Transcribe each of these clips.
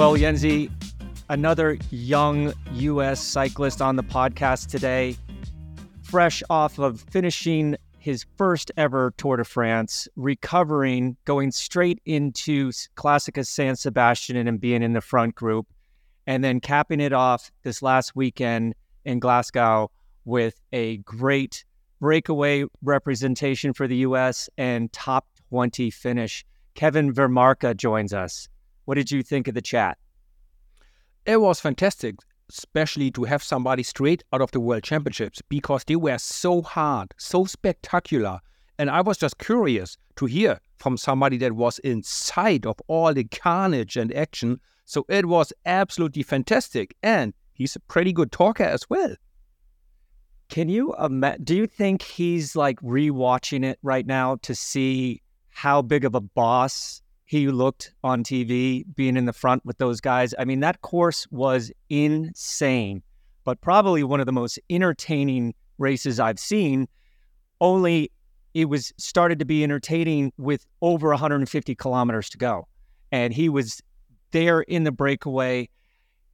Well, Yenzi, another young U.S. cyclist on the podcast today, fresh off of finishing his first ever Tour de France, recovering, going straight into Clasica San Sebastian and being in the front group, and then capping it off this last weekend in Glasgow with a great breakaway representation for the U.S. and top 20 finish. Kevin Vermaerke joins us. What did you think of the chat? It was fantastic, especially to have somebody straight out of the World Championships because they were so hard, so spectacular. And I was just curious to hear from somebody that was inside of all the carnage and action. So it was absolutely fantastic. And he's a pretty good talker as well. Can you imagine? Do you think he's like rewatching it right now to see how big of a boss he looked on TV being in the front with those guys? I mean, that course was insane, but probably one of the most entertaining races I've seen. Only it was started to be entertaining with over 150 kilometers to go. And he was there in the breakaway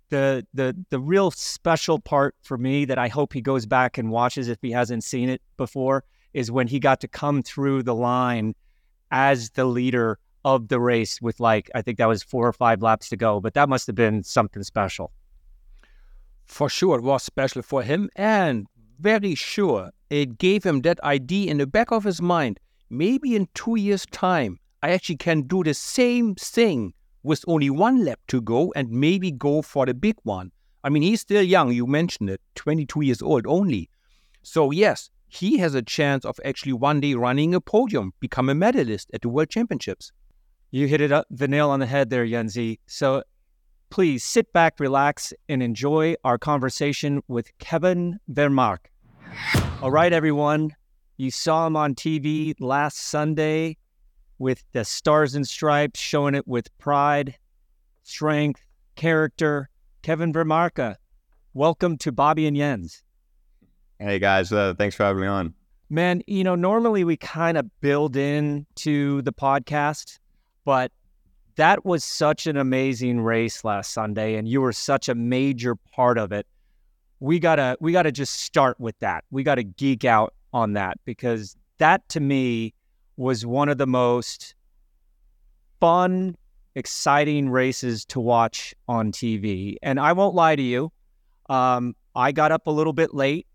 the the the real special part for me that I hope he goes back and watches if he hasn't seen it before is when he got to come through the line as the leader of the race with like I think that was four or five laps to go, but that must have been something special. For sure, it was special for him, and very sure it gave him that idea in the back of his mind. Maybe in two years' time, I actually can do the same thing with only one lap to go and maybe go for the big one. I mean, he's still young, you mentioned it, 22 years old only. So, yes, he has a chance of actually one day running a podium, become a medalist at the World Championships. You hit it up the nail on the head there, Yenzi. So please sit back, relax, and enjoy our conversation with Kevin Vermaerke. All right, everyone. You saw him on TV last Sunday with the stars and stripes, showing it with pride, strength, character. Kevin Vermaerke, welcome to Bobby and Jens. Hey guys, uh, thanks for having me on. Man, you know, normally we kind of build in to the podcast, but that was such an amazing race last Sunday, and you were such a major part of it. We gotta we gotta just start with that. We gotta geek out on that because that to me was one of the most fun, exciting races to watch on TV. And I won't lie to you, um, I got up a little bit late.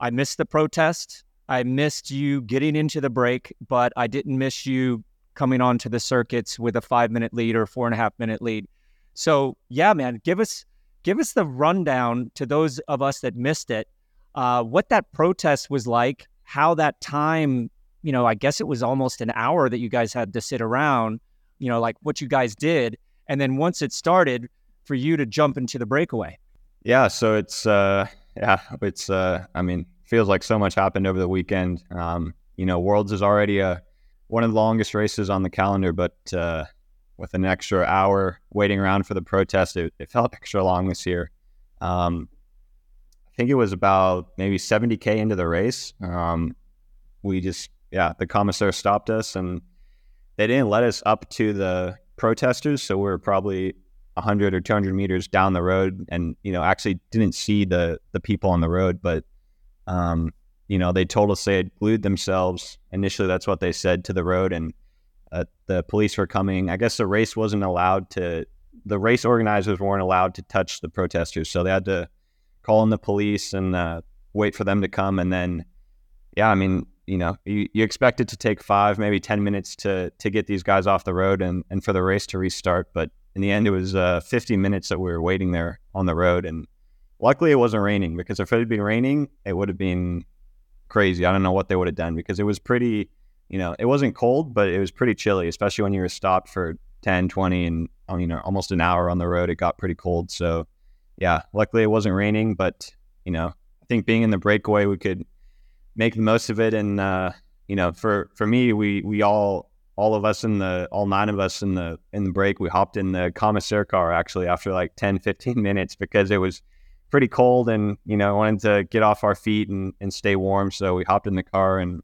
I missed the protest. I missed you getting into the break, but I didn't miss you coming onto the circuits with a five minute lead or four and a half minute lead. So yeah, man, give us give us the rundown to those of us that missed it. Uh, what that protest was like, how that time you know, I guess it was almost an hour that you guys had to sit around, you know, like what you guys did. And then once it started, for you to jump into the breakaway. Yeah. So it's, uh, yeah, it's, uh, I mean, feels like so much happened over the weekend. Um, you know, Worlds is already a, one of the longest races on the calendar, but, uh, with an extra hour waiting around for the protest, it, it felt extra long this year. Um, I think it was about maybe 70K into the race. Um, we just yeah, the commissaire stopped us and they didn't let us up to the protesters. So we are probably 100 or 200 meters down the road and, you know, actually didn't see the, the people on the road. But, um, you know, they told us they had glued themselves. Initially, that's what they said to the road. And uh, the police were coming. I guess the race wasn't allowed to, the race organizers weren't allowed to touch the protesters. So they had to call in the police and uh, wait for them to come. And then, yeah, I mean, you know, you, you expect it to take five, maybe 10 minutes to, to get these guys off the road and, and for the race to restart. But in the end, it was uh, 50 minutes that we were waiting there on the road. And luckily, it wasn't raining because if it had been raining, it would have been crazy. I don't know what they would have done because it was pretty, you know, it wasn't cold, but it was pretty chilly, especially when you were stopped for 10, 20, and, um, you know, almost an hour on the road. It got pretty cold. So, yeah, luckily it wasn't raining, but, you know, I think being in the breakaway, we could make the most of it. And uh, you know, for for me, we we all all of us in the all nine of us in the in the break, we hopped in the commissaire car actually after like 10, 15 minutes because it was pretty cold and you know wanted to get off our feet and, and stay warm. So we hopped in the car and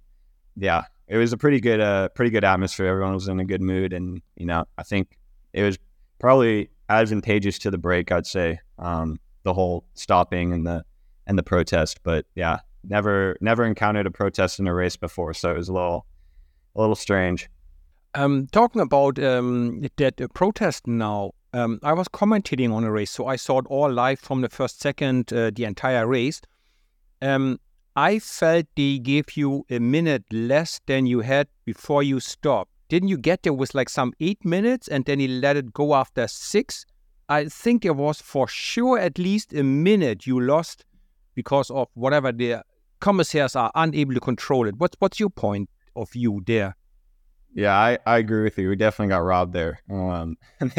yeah, it was a pretty good uh pretty good atmosphere. Everyone was in a good mood and you know I think it was probably advantageous to the break. I'd say um, the whole stopping and the and the protest. But yeah, never never encountered a protest in a race before, so it was a little a little strange. Um, talking about um, that uh, protest now, um, I was commentating on a race, so I saw it all live from the first second, uh, the entire race. Um, I felt they gave you a minute less than you had before you stopped. Didn't you get there with like some eight minutes and then he let it go after six? I think there was for sure at least a minute you lost because of whatever the commissaires are unable to control it. What's what's your point of view there? Yeah, I, I agree with you. We definitely got robbed there. Um,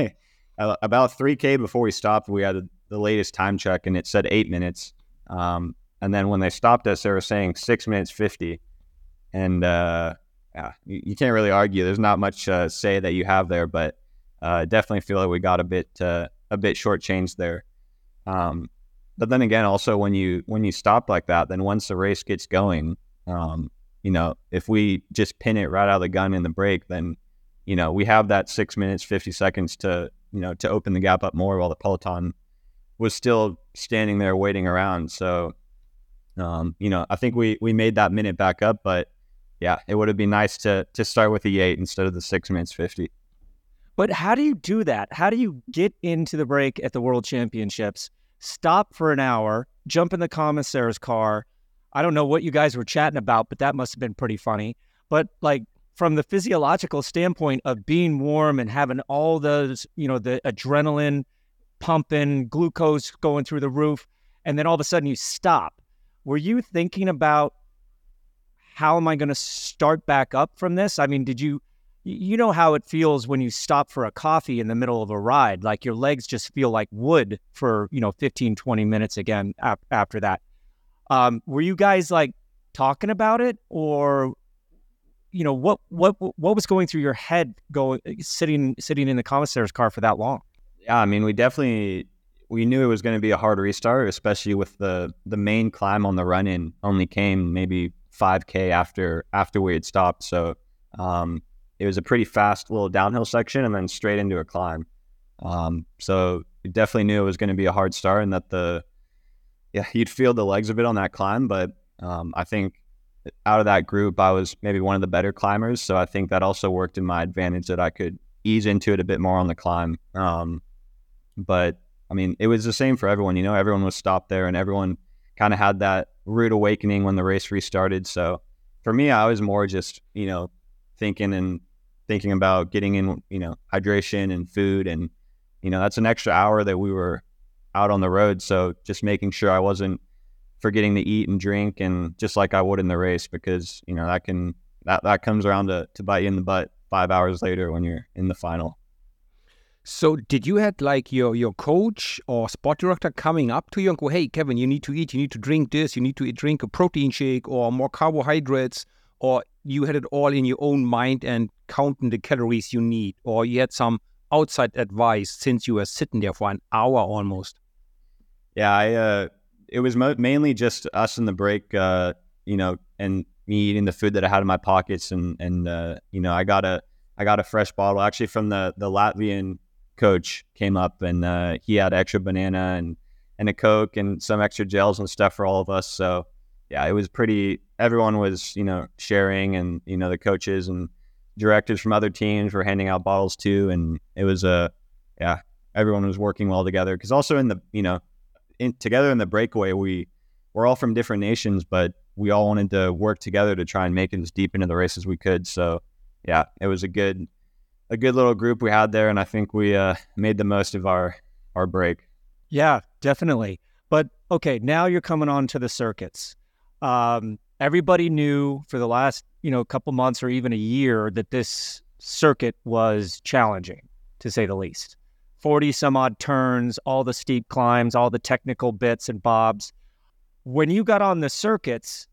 about 3K before we stopped, we had the latest time check and it said eight minutes. Um, and then when they stopped us, they were saying six minutes 50. And uh, yeah, you, you, can't really argue. There's not much uh, say that you have there, but uh, definitely feel like we got a bit uh, a bit shortchanged there. Um, but then again, also when you when you stop like that, then once the race gets going, um, you know, if we just pin it right out of the gun in the break, then you know we have that six minutes fifty seconds to you know to open the gap up more while the peloton was still standing there waiting around. So, um, you know, I think we we made that minute back up, but yeah, it would have been nice to to start with the eight instead of the six minutes fifty. But how do you do that? How do you get into the break at the World Championships? stop for an hour, jump in the commissaire's car. I don't know what you guys were chatting about, but that must have been pretty funny. But like from the physiological standpoint of being warm and having all those, you know, the adrenaline pumping, glucose going through the roof, and then all of a sudden you stop. Were you thinking about how am I going to start back up from this? I mean, did you you know how it feels when you stop for a coffee in the middle of a ride like your legs just feel like wood for you know 15 20 minutes again ap- after that um, were you guys like talking about it or you know what what what was going through your head going sitting sitting in the commissaire's car for that long yeah i mean we definitely we knew it was going to be a hard restart especially with the the main climb on the run in only came maybe 5k after after we had stopped so um, it was a pretty fast little downhill section and then straight into a climb. Um, so definitely knew it was going to be a hard start and that the yeah you'd feel the legs a bit on that climb, but um, I think out of that group I was maybe one of the better climbers, so I think that also worked in my advantage that I could ease into it a bit more on the climb. Um, but I mean, it was the same for everyone. You know, everyone was stopped there, and everyone kind of had that rude awakening when the race restarted. So for me, I was more just you know thinking and thinking about getting in, you know, hydration and food. And, you know, that's an extra hour that we were out on the road. So just making sure I wasn't forgetting to eat and drink and just like I would in the race because, you know, that can, that, that comes around to, to bite you in the butt five hours later when you're in the final. So did you had like your your coach or sport director coming up to you and go, "Hey, Kevin, you need to eat. You need to drink this. You need to drink a protein shake or more carbohydrates." Or you had it all in your own mind and counting the calories you need, or you had some outside advice since you were sitting there for an hour almost? Yeah, I uh, it was mo- mainly just us in the break, uh, you know, and me eating the food that I had in my pockets, and and uh, you know, I got a I got a fresh bottle actually from the the Latvian coach came up and uh, he had extra banana and and a coke and some extra gels and stuff for all of us. So yeah, it was pretty. Everyone was you know sharing, and you know the coaches and directors from other teams were handing out bottles too, and it was a yeah, everyone was working well together. Because also in the you know in, together in the breakaway, we we're all from different nations, but we all wanted to work together to try and make it as deep into the race as we could. So yeah, it was a good a good little group we had there, and I think we uh, made the most of our our break. Yeah, definitely. But okay, now you're coming on to the circuits. Um, everybody knew for the last you know couple months or even a year that this circuit was challenging to say the least. 40 some odd turns, all the steep climbs, all the technical bits and bobs. When you got on the circuits,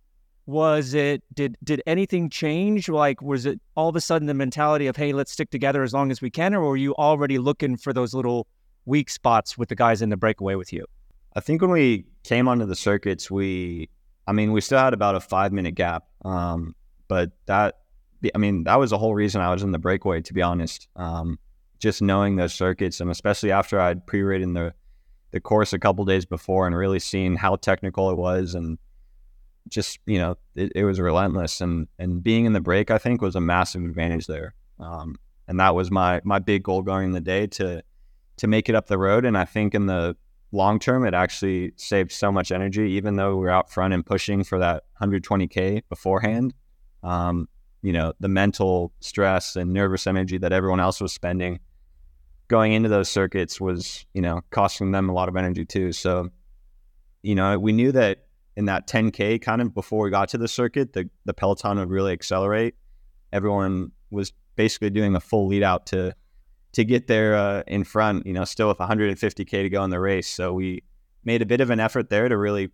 was it did did anything change? Like was it all of a sudden the mentality of hey, let's stick together as long as we can, or were you already looking for those little weak spots with the guys in the breakaway with you? I think when we came onto the circuits, we I mean, we still had about a five minute gap. Um, but that, I mean, that was the whole reason I was in the breakaway, to be honest. Um, just knowing those circuits, and especially after I'd pre-ridden the the course a couple days before and really seeing how technical it was, and just you know, it, it was relentless. And and being in the break, I think, was a massive advantage there. Um, and that was my my big goal going in the day to to make it up the road. And I think in the long term, it actually saved so much energy, even though we were out front and pushing for that 120k beforehand. Um, you know, the mental stress and nervous energy that everyone else was spending going into those circuits was, you know, costing them a lot of energy too. So, you know, we knew that in that 10K kind of before we got to the circuit, the, the Peloton would really accelerate. Everyone was basically doing a full lead out to to get there uh, in front, you know, still with 150K to go in the race. So we made a bit of an effort there to really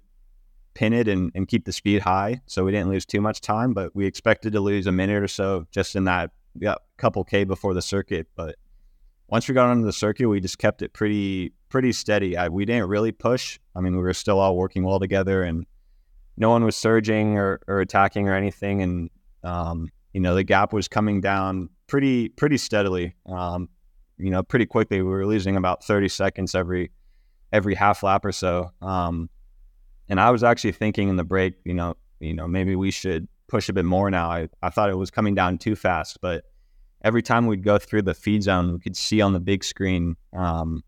pin it and, and keep the speed high. So we didn't lose too much time, but we expected to lose a minute or so just in that yeah, couple K before the circuit. But once we got onto the circuit, we just kept it pretty pretty steady. I, we didn't really push. I mean, we were still all working well together, and no one was surging or, or attacking or anything. And um, you know, the gap was coming down pretty pretty steadily. Um, you know, pretty quickly. We were losing about 30 seconds every every half lap or so. Um, and I was actually thinking in the break, you know, you know, maybe we should push a bit more now. I, I thought it was coming down too fast, but every time we'd go through the feed zone, we could see on the big screen, um,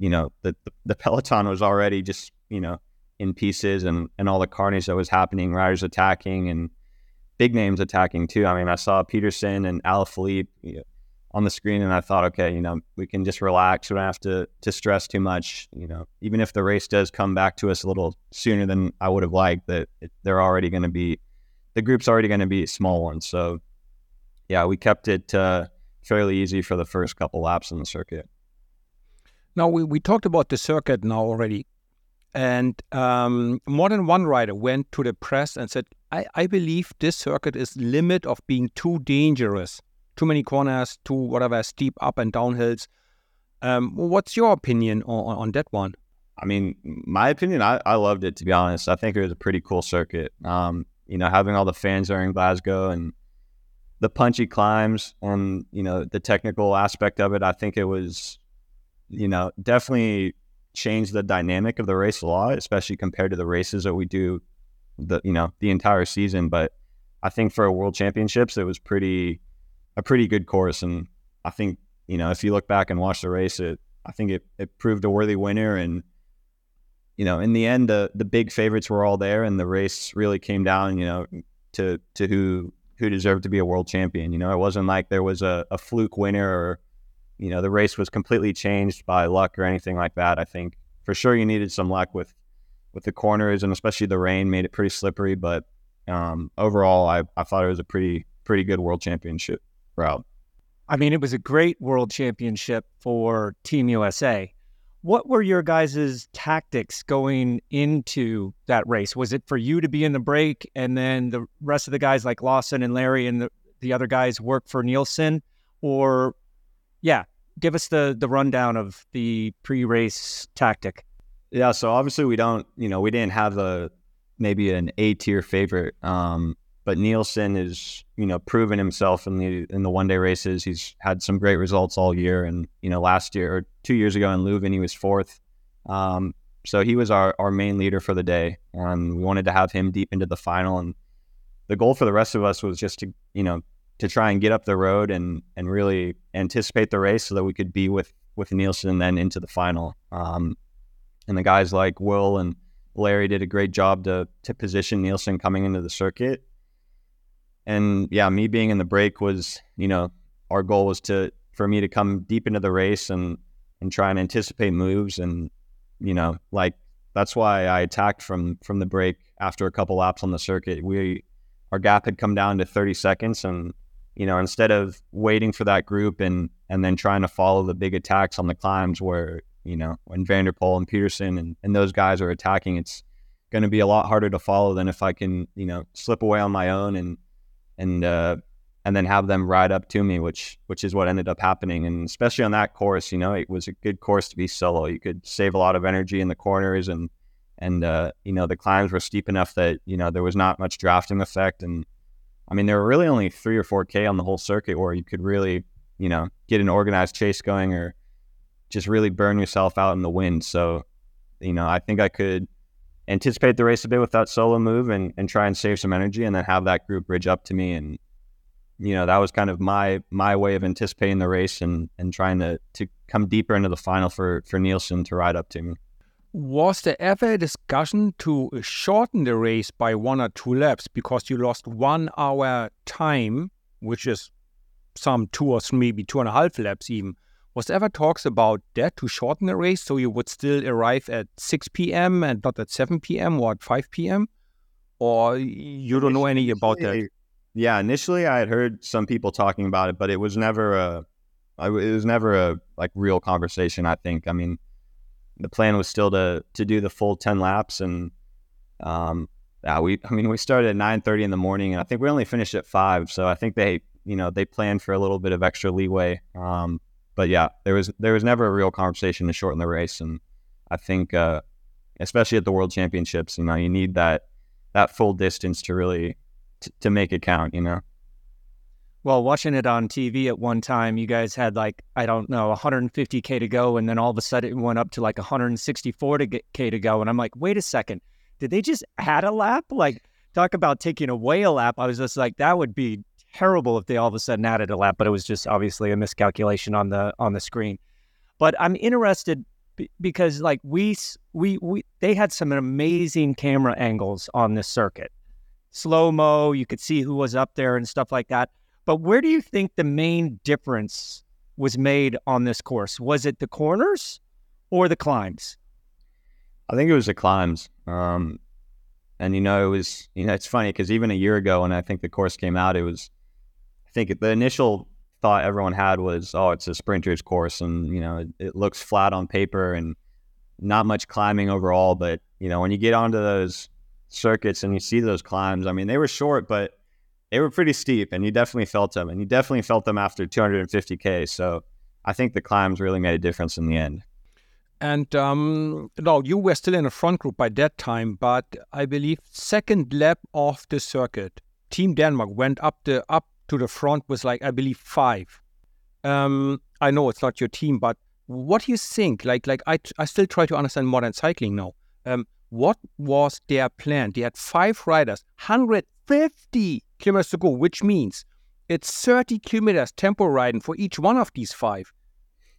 you know, the, the, Peloton was already just, you know, in pieces and, and all the carnage that was happening, riders attacking and big names attacking too. I mean, I saw Pedersen and Alaphilippe, you know, on the screen and I thought, okay, you know, we can just relax. We don't have to to stress too much. You know, even if the race does come back to us a little sooner than I would have liked, that they're already going to be the group's already going to be a small one. So, yeah, we kept it uh, fairly easy for the first couple laps in the circuit. Now we, we talked about the circuit now already, and um, more than one rider went to the press and said, I, "I believe this circuit is limit of being too dangerous." too many corners, too whatever steep up and down hills. Um, what's your opinion on, on that one? I mean, my opinion, I, I loved it to be honest. I think it was a pretty cool circuit. Um, you know, having all the fans there in Glasgow and the punchy climbs and you know the technical aspect of it. I think it was, you know, definitely changed the dynamic of the race a lot, especially compared to the races that we do, the you know the entire season. But I think for a World Championships, it was pretty a pretty good course. And I think, you know, if you look back and watch the race, it, I think it, it proved a worthy winner. And, you know, in the end, the, the big favorites were all there and the race really came down, you know, to, to who, who deserved to be a world champion. You know, it wasn't like there was a, a fluke winner or, you know, the race was completely changed by luck or anything like that. I think for sure you needed some luck with, with the corners and especially the rain made it pretty slippery. But um, overall, I, I thought it was a pretty, pretty good world championship route. I mean, it was a great world championship for Team USA. What were your guys' tactics going into that race? Was it for you to be in the break and then the rest of the guys like Lawson and Larry and the, the other guys work for Neilson? Or, yeah, give us the, the rundown of the pre race tactic. Yeah, so obviously we don't, you know, we didn't have a maybe an A tier favorite. Um, but Neilson is, you know, proven himself in the in the one day races. He's had some great results all year, and you know, last year or two years ago in Leuven, he was fourth. Um, so he was our, our main leader for the day, and we wanted to have him deep into the final. And the goal for the rest of us was just to, you know, to try and get up the road and and really anticipate the race so that we could be with with Neilson and then into the final. Um, and the guys like Will and Larry did a great job to to position Neilson coming into the circuit and yeah, me being in the break was, you know, our goal was to for me to come deep into the race and and try and anticipate moves and you know, like that's why I attacked from from the break after a couple laps on the circuit. We our gap had come down to 30 seconds and you know, instead of waiting for that group and and then trying to follow the big attacks on the climbs where, you know, when Van der Poel and Pedersen and, and those guys are attacking, it's going to be a lot harder to follow than if I can, you know, slip away on my own and and uh, and then have them ride up to me, which which is what ended up happening. And especially on that course, you know, it was a good course to be solo. You could save a lot of energy in the corners, and and uh, you know the climbs were steep enough that you know there was not much drafting effect. And I mean, there were really only three or four k on the whole circuit where you could really you know, get an organized chase going or just really burn yourself out in the wind. So, you know, I think I could anticipate the race a bit with that solo move and, and try and save some energy and then have that group bridge up to me and you know that was kind of my my way of anticipating the race and and trying to to come deeper into the final for for Neilson to ride up to me. Was there ever a discussion to shorten the race by one or two laps because you lost one hour time, which is some two or maybe two and a half laps even? Was ever talks about that to shorten the race so you would still arrive at 6 p.m. and not at 7 p.m. or at 5 p.m.? Or you don't know any about that? Yeah, initially I had heard some people talking about it, but it was never a, it was never a like real conversation. I think. I mean, the plan was still to to do the full 10 laps, and um, yeah, we. I mean, we started at 9:30 in the morning, and I think we only finished at five. So I think they, you know, they planned for a little bit of extra leeway. Um, but yeah, there was there was never a real conversation to shorten the race, and I think, uh, especially at the World Championships, you know, you need that that full distance to really t- to make it count. You know. Well, watching it on TV at one time, you guys had like I don't know 150k to go, and then all of a sudden it went up to like 164k to go, and I'm like, wait a second, did they just add a lap? Like, talk about taking away a lap. I was just like, that would be terrible if they all of a sudden added a lap, but it was just obviously a miscalculation on the on the screen. But I'm interested because like we we we they had some amazing camera angles on this circuit, slow mo. You could see who was up there and stuff like that. But where do you think the main difference was made on this course? Was it the corners or the climbs? I think it was the climbs. Um, and you know, it was you know, it's funny because even a year ago when I think the course came out, it was think the initial thought everyone had was, oh, it's a sprinter's course, and you know, it, it looks flat on paper and not much climbing overall. But you know, when you get onto those circuits and you see those climbs, I mean, they were short, but they were pretty steep, and you definitely felt them, and you definitely felt them after 250k. So I think the climbs really made a difference in the end. And um, no, you were still in a front group by that time, but I believe second lap of the circuit, Team Denmark went up the up to the front with like I believe five. Um, I know it's not your team, but what do you think? Like, like I, I still try to understand modern cycling now. Um, what was their plan? They had five riders, 150 kilometers to go, which means it's 30 kilometers tempo riding for each one of these five.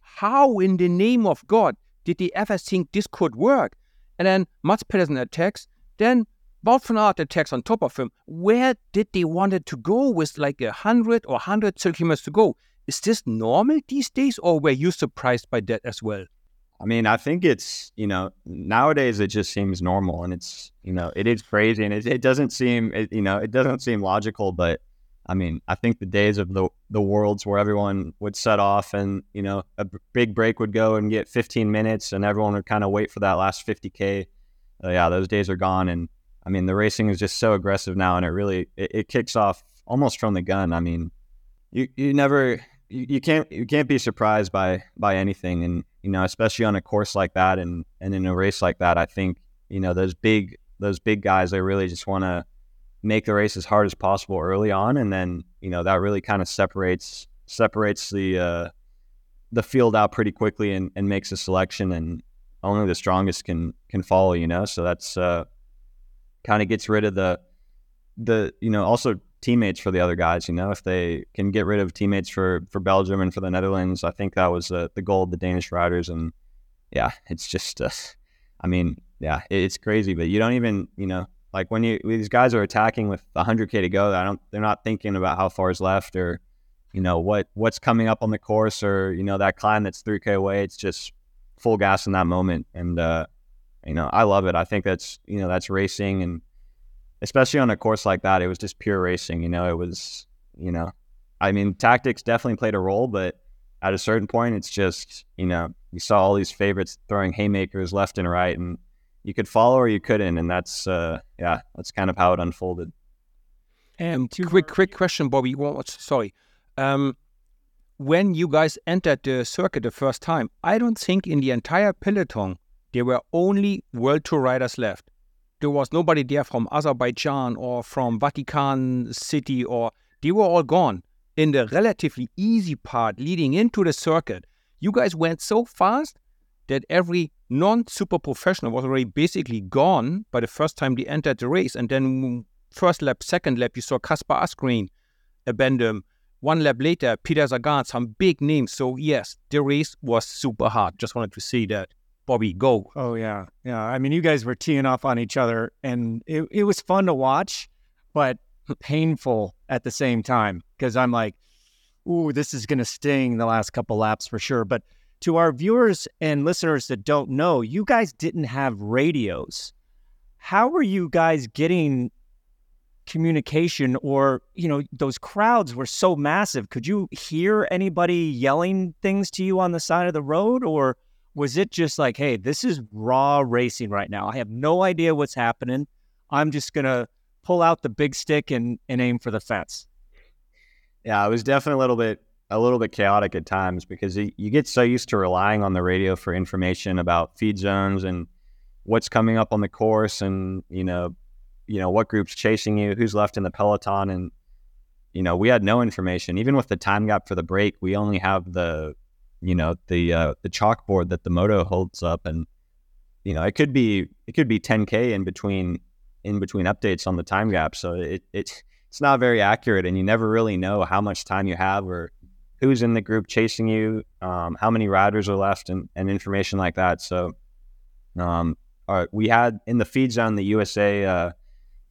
How in the name of God did they ever think this could work? And then Mads Pedersen attacks, then Wout van Aert attacks on top of him. Where did they want it to go with like a hundred or hundred kilometers to go? Is this normal these days, or were you surprised by that as well? I mean, I think it's you know nowadays it just seems normal, and it's you know it is crazy, and it, it doesn't seem it, you know it doesn't seem logical, but I mean, I think the days of the the worlds where everyone would set off and you know a big break would go and get 15 minutes, and everyone would kind of wait for that last 50k. Uh, yeah, those days are gone, and I mean, the racing is just so aggressive now, and it really it, it kicks off almost from the gun. I mean, you you never you, you can't you can't be surprised by by anything, and you know, especially on a course like that, and and in a race like that, I think you know those big those big guys they really just want to make the race as hard as possible early on, and then you know that really kind of separates separates the uh, the field out pretty quickly and, and makes a selection, and only the strongest can can follow. You know, so that's uh, kind of gets rid of the the you know also teammates for the other guys. You know, if they can get rid of teammates for for Belgium and for the Netherlands, I think that was uh, the goal of the Danish riders. And yeah, it's just, uh, I mean, yeah, it's crazy. But you don't even you know like when you these guys are attacking with 100k to go, I don't they're not thinking about how far is left or you know what what's coming up on the course or you know that climb that's 3k away. It's just full gas in that moment and. uh you know, I love it. I think that's you know that's racing, and especially on a course like that, it was just pure racing. You know, it was you know, I mean, tactics definitely played a role, but at a certain point, it's just you know, you saw all these favorites throwing haymakers left and right, and you could follow or you couldn't, and that's uh, yeah, that's kind of how it unfolded. And quick, quick question, Bobby. Sorry. Um, when you guys entered the circuit the first time, I don't think in the entire peloton there were only World Tour riders left. There was nobody there from Azerbaijan or from Vatican City, or they were all gone. in the relatively easy part leading into the circuit, you guys went so fast that every non super professional was already basically gone by the first time they entered the race. And then, first lap, second lap, you saw Kasper Asgreen abandon. One lap later, Peter Sagan, some big names. So, yes, the race was super hard. Just wanted to see that. Bobby, go. Oh, yeah. Yeah. I mean, you guys were teeing off on each other, and it, it was fun to watch, but painful at the same time because I'm like, ooh, this is going to sting the last couple laps for sure. But to our viewers and listeners that don't know, you guys didn't have radios. How were you guys getting communication or, you know, those crowds were so massive. Could you hear anybody yelling things to you on the side of the road or was it just like, hey, this is raw racing right now. I have no idea what's happening. I'm just to pull out the big stick and, and aim for the fence. Yeah, it was definitely a little bit a little bit chaotic at times because you get so used to relying on the radio for information about feed zones and what's coming up on the course and you know you know what group's chasing you who's left in the peloton and you know we had no information even with the time gap for the break we only have the you know the uh, the chalkboard that the moto holds up and you know it could be it could be 10k in between in between updates on the time gap so it, it it's not very accurate and you never really know how much time you have or who's in the group chasing you, um, how many riders are left, and, and information like that. So, um, we had in the feed zone, the USA uh,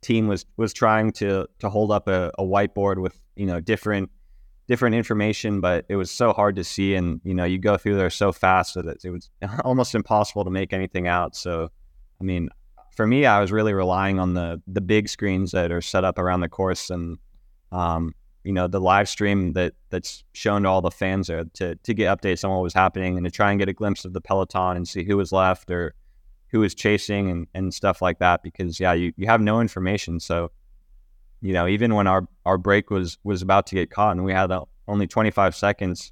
team was was trying to to hold up a, a, whiteboard with you know different different information, but it was so hard to see, and you know you go through there so fast that it was almost impossible to make anything out. So, I mean, for me, I was really relying on the the big screens that are set up around the course and um, you know the live stream that that's shown to all the fans there to to get updates on what was happening and to try and get a glimpse of the peloton and see who was left or who was chasing and, and stuff like that because yeah you, you have no information so you know even when our our break was was about to get caught and we had uh, only 25 seconds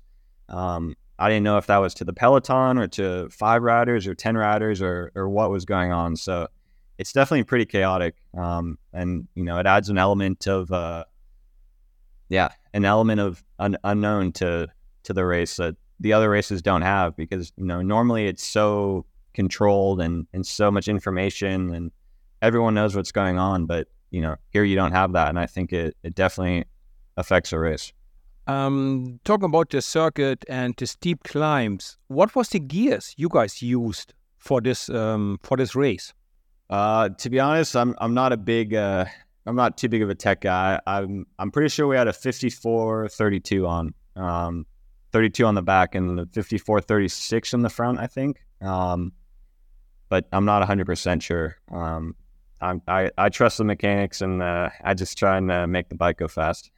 um, I didn't know if that was to the peloton or to five riders or 10 riders or or what was going on. So it's definitely pretty chaotic um, and you know it adds an element of uh, yeah, an element of un- unknown to to the race that the other races don't have because you know normally it's so controlled and and so much information and everyone knows what's going on, but you know here you don't have that, and I think it it definitely affects a race. Um, talking about the circuit and the steep climbs, what was the gears you guys used for this um, for this race? Uh, to be honest, I'm I'm not a big uh, I'm not too big of a tech guy. I'm I'm pretty sure we had a 54 32 on. Um, 32 on the back and the 54 36 in the front, I think. Um, but I'm not 100% sure. Um, i I, trust the mechanics and uh, I just try and uh, make the bike go fast.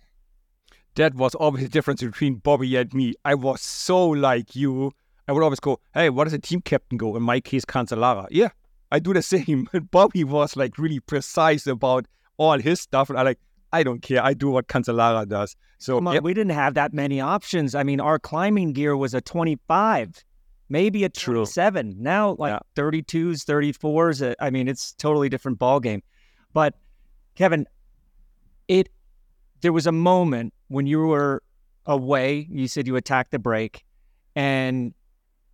That was always the difference between Bobby and me. I was so like you. I would always go, hey, what does a team captain go? In my case, Cancellara. Yeah, I do the same. Bobby was like really precise about all his stuff. And I like, I don't care. I do what Cancellara does. So on, yep. we didn't have that many options. I mean, our climbing gear was a 25, maybe a true seven Now, like yeah. 32s, 34s. Uh, I mean, it's totally different ball game. But Kevin, it there was a moment when you were away. You said you attacked the break, and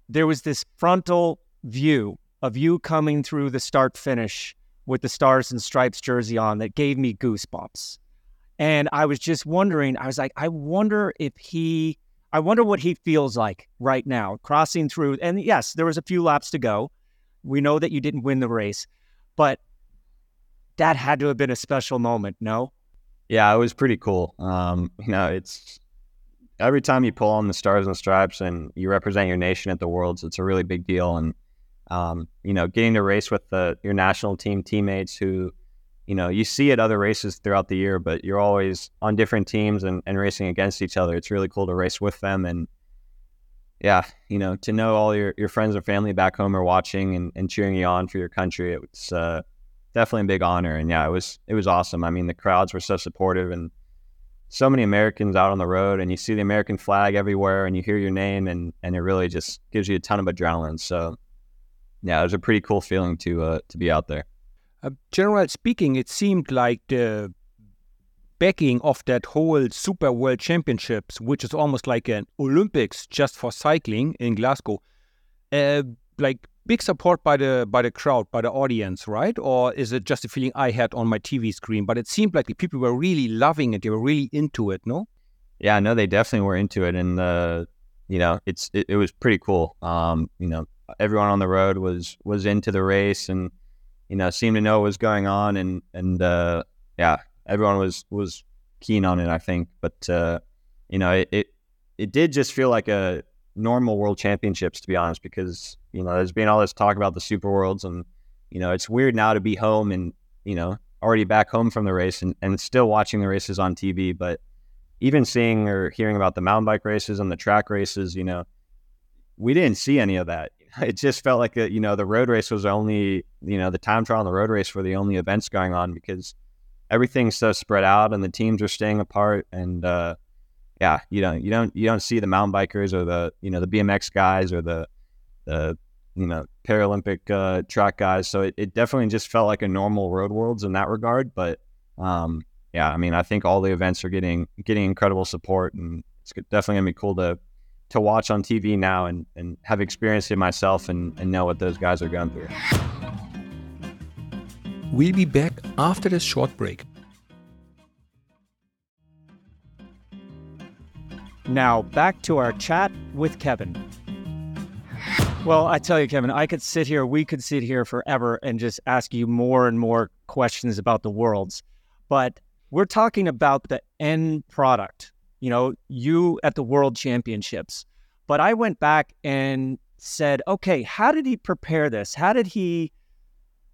there was this frontal view of you coming through the start finish with the Stars and Stripes jersey on that gave me goosebumps. And I was just wondering, I was like, I wonder if he, I wonder what he feels like right now crossing through. And yes, there was a few laps to go. We know that you didn't win the race, but that had to have been a special moment, no? Yeah, it was pretty cool. Um, you know, it's every time you pull on the stars and stripes and you represent your nation at the Worlds, it's a really big deal. And um, you know, getting to race with the, your national team teammates who, you know, you see at other races throughout the year, but you're always on different teams and, and racing against each other. It's really cool to race with them. And yeah, you know, to know all your, your friends and family back home are watching and, and cheering you on for your country, it was uh, definitely a big honor. And yeah, it was, it was awesome. I mean, the crowds were so supportive and so many Americans out on the road and you see the American flag everywhere and you hear your name and, and it really just gives you a ton of adrenaline. So yeah, it was a pretty cool feeling to uh, to be out there. Uh, generally speaking, it seemed like the backing of that whole Super World Championships, which is almost like an Olympics just for cycling in Glasgow, uh, like big support by the by the crowd, by the audience, right? Or is it just a feeling I had on my TV screen? But it seemed like the people were really loving it. They were really into it. No. Yeah, no, they definitely were into it, and uh, you know, it's it, it was pretty cool. Um, you know, everyone on the road was was into the race, and you know, seemed to know what was going on, and and uh, yeah, everyone was was keen on it. I think, but uh, you know, it, it it did just feel like a normal world championships to be honest because you know there's been all this talk about the super worlds and you know it's weird now to be home and you know already back home from the race and, and still watching the races on tv but even seeing or hearing about the mountain bike races and the track races you know we didn't see any of that it just felt like a, you know the road race was only you know the time trial and the road race were the only events going on because everything's so spread out and the teams are staying apart and uh, yeah, you don't you don't you don't see the mountain bikers or the you know the BMX guys or the the you know Paralympic uh, track guys. So it, it definitely just felt like a normal road worlds in that regard. But um, yeah, I mean, I think all the events are getting getting incredible support, and it's definitely gonna be cool to to watch on TV now and, and have experienced it myself and, and know what those guys are going through. We'll be back after this short break. Now, back to our chat with Kevin. Well, I tell you, Kevin, I could sit here, we could sit here forever and just ask you more and more questions about the worlds. But we're talking about the end product, you know, you at the world championships. But I went back and said, okay, how did he prepare this? How did he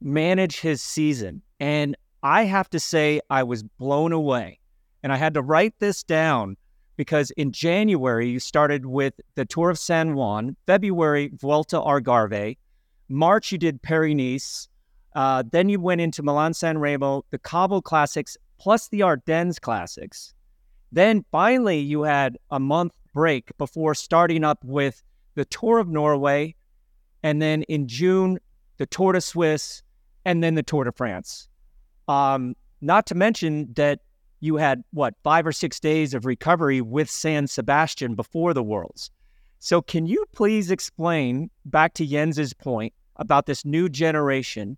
manage his season? And I have to say, I was blown away. And I had to write this down because in January you started with the Tour of San Juan, February Vuelta Algarve, March you did Paris Nice, uh, then you went into Milan San Remo, the Cobble Classics, plus the Ardennes Classics. Then finally you had a month break before starting up with the Tour of Norway, and then in June the Tour de Suisse, and then the Tour de France. Um, not to mention that you had what five or six days of recovery with San Sebastian before the Worlds. So, can you please explain back to Jens's point about this new generation,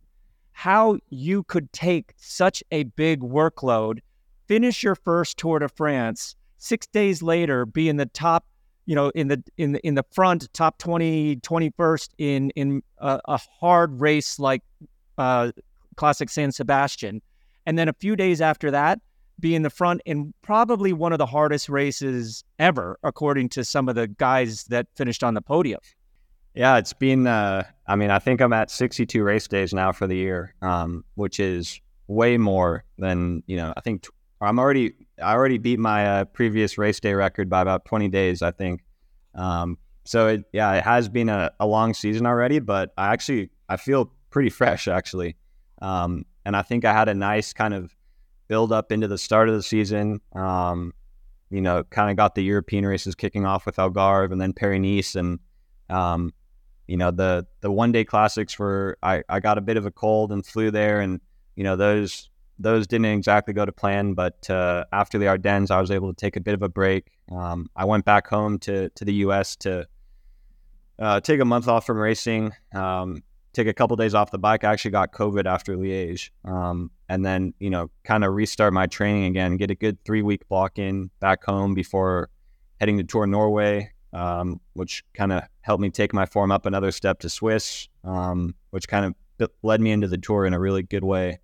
how you could take such a big workload, finish your first Tour de France, six days later be in the top, you know, in the in the in the front, top 20, 21st in in a, a hard race like uh, Classic San Sebastian, and then a few days after that be in the front in probably one of the hardest races ever, according to some of the guys that finished on the podium. Yeah, it's been. Uh, I mean, I think I'm at 62 race days now for the year, um, which is way more than you know. I think I'm already. I already beat my uh, previous race day record by about 20 days. I think. Um, so it, yeah, it has been a, a, long season already, but I actually I feel pretty fresh actually, um, and I think I had a nice kind of build up into the start of the season. Um, you know, kind of got the European races kicking off with Algarve and then Paris Nice, and um, you know the the one day classics were I, I got a bit of a cold and flew there, and you know those those didn't exactly go to plan. But uh, after the Ardennes, I was able to take a bit of a break. Um, I went back home to to the U.S. to uh, take a month off from racing. Um, take a couple days off the bike. I actually got COVID after Liège, um, and then you know kind of restart my training again, get a good three week block in back home before heading to Tour Norway, um, which kind of helped me take my form up another step to Swiss, um, which kind of led me into the tour in a really good way.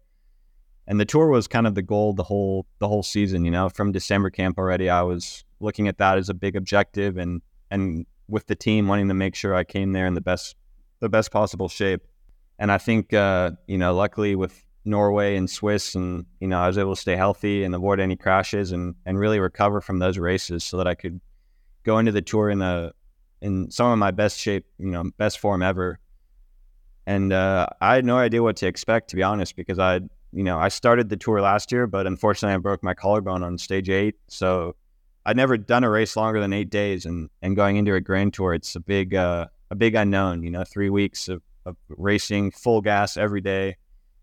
And the tour was kind of the goal the whole the whole season. You know, from December camp already, I was looking at that as a big objective, and and with the team wanting to make sure I came there in the best the best possible shape. And I think, uh, you know, luckily with Norway and Swiss, and you know, I was able to stay healthy and avoid any crashes, and and really recover from those races, so that I could go into the tour in the in some of my best shape, you know, best form ever. And uh, I had no idea what to expect, to be honest, because I, you know, I started the tour last year, but unfortunately, I broke my collarbone on stage eight, so I'd never done a race longer than eight days, and and going into a grand tour, it's a big uh, a big unknown. You know, three weeks of, of racing full gas every day,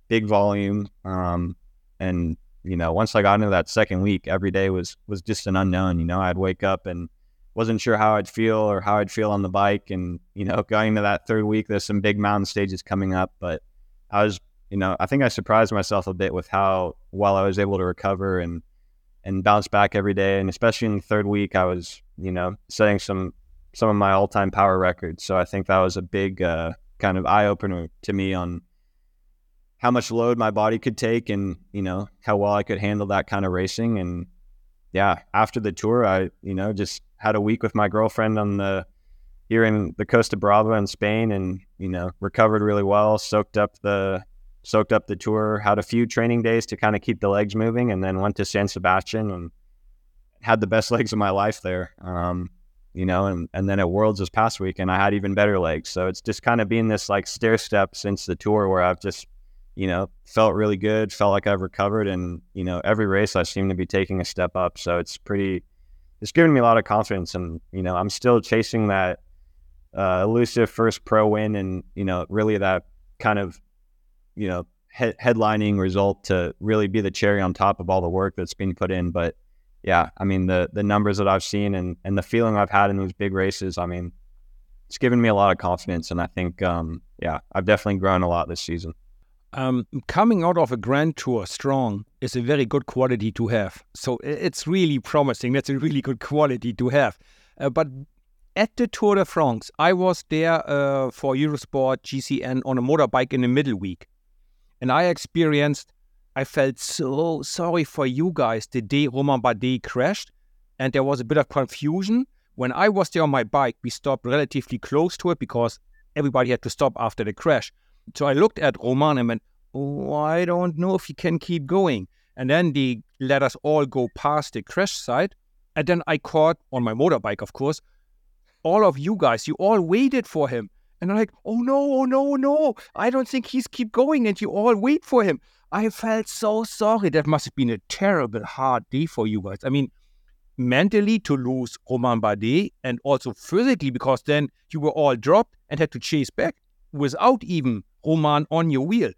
big volume, um, and you know, once I got into that second week, every day was was just an unknown. You know, I'd wake up and wasn't sure how I'd feel or how I'd feel on the bike. And, you know, going into that third week, there's some big mountain stages coming up. But I was, you know, I think I surprised myself a bit with how well I was able to recover and and bounce back every day. And especially in the third week, I was, you know, setting some some of my all time power records. So I think that was a big uh, kind of eye opener to me on how much load my body could take and, you know, how well I could handle that kind of racing. And yeah, after the tour, I, you know, just had a week with my girlfriend on the here in the Costa Brava in Spain, and you know recovered really well. Soaked up the soaked up the tour. Had a few training days to kind of keep the legs moving, and then went to San Sebastian and had the best legs of my life there. Um, you know, and and then at Worlds this past week, and I had even better legs. So it's just kind of been this like stair step since the tour where I've just you know felt really good, felt like I've recovered, and you know every race I seem to be taking a step up. So it's pretty it's given me a lot of confidence. And, you know, I'm still chasing that uh, elusive first pro win and, you know, really that kind of, you know, he- headlining result to really be the cherry on top of all the work that's been put in. But yeah, I mean, the, the numbers that I've seen and, and the feeling I've had in these big races, I mean, it's given me a lot of confidence. And I think, um, yeah, I've definitely grown a lot this season. Um, coming out of a grand tour strong is a very good quality to have. So it's really promising. That's a really good quality to have. Uh, but at the Tour de France, I was there uh, for Eurosport GCN on a motorbike in the middle week. And I experienced, I felt so sorry for you guys the day Romain Bardet crashed. And there was a bit of confusion. When I was there on my bike, we stopped relatively close to it because everybody had to stop after the crash. So I looked at Romain and went, oh, I don't know if he can keep going. And then they let us all go past the crash site. And then I caught on my motorbike, of course, all of you guys. You all waited for him. And I'm like, oh no, oh no, oh, no. I don't think he's keep going. And you all wait for him. I felt so sorry. That must have been a terrible, hard day for you guys. I mean, mentally to lose Romain Bardet and also physically because then you were all dropped and had to chase back without even Romain on your wheel.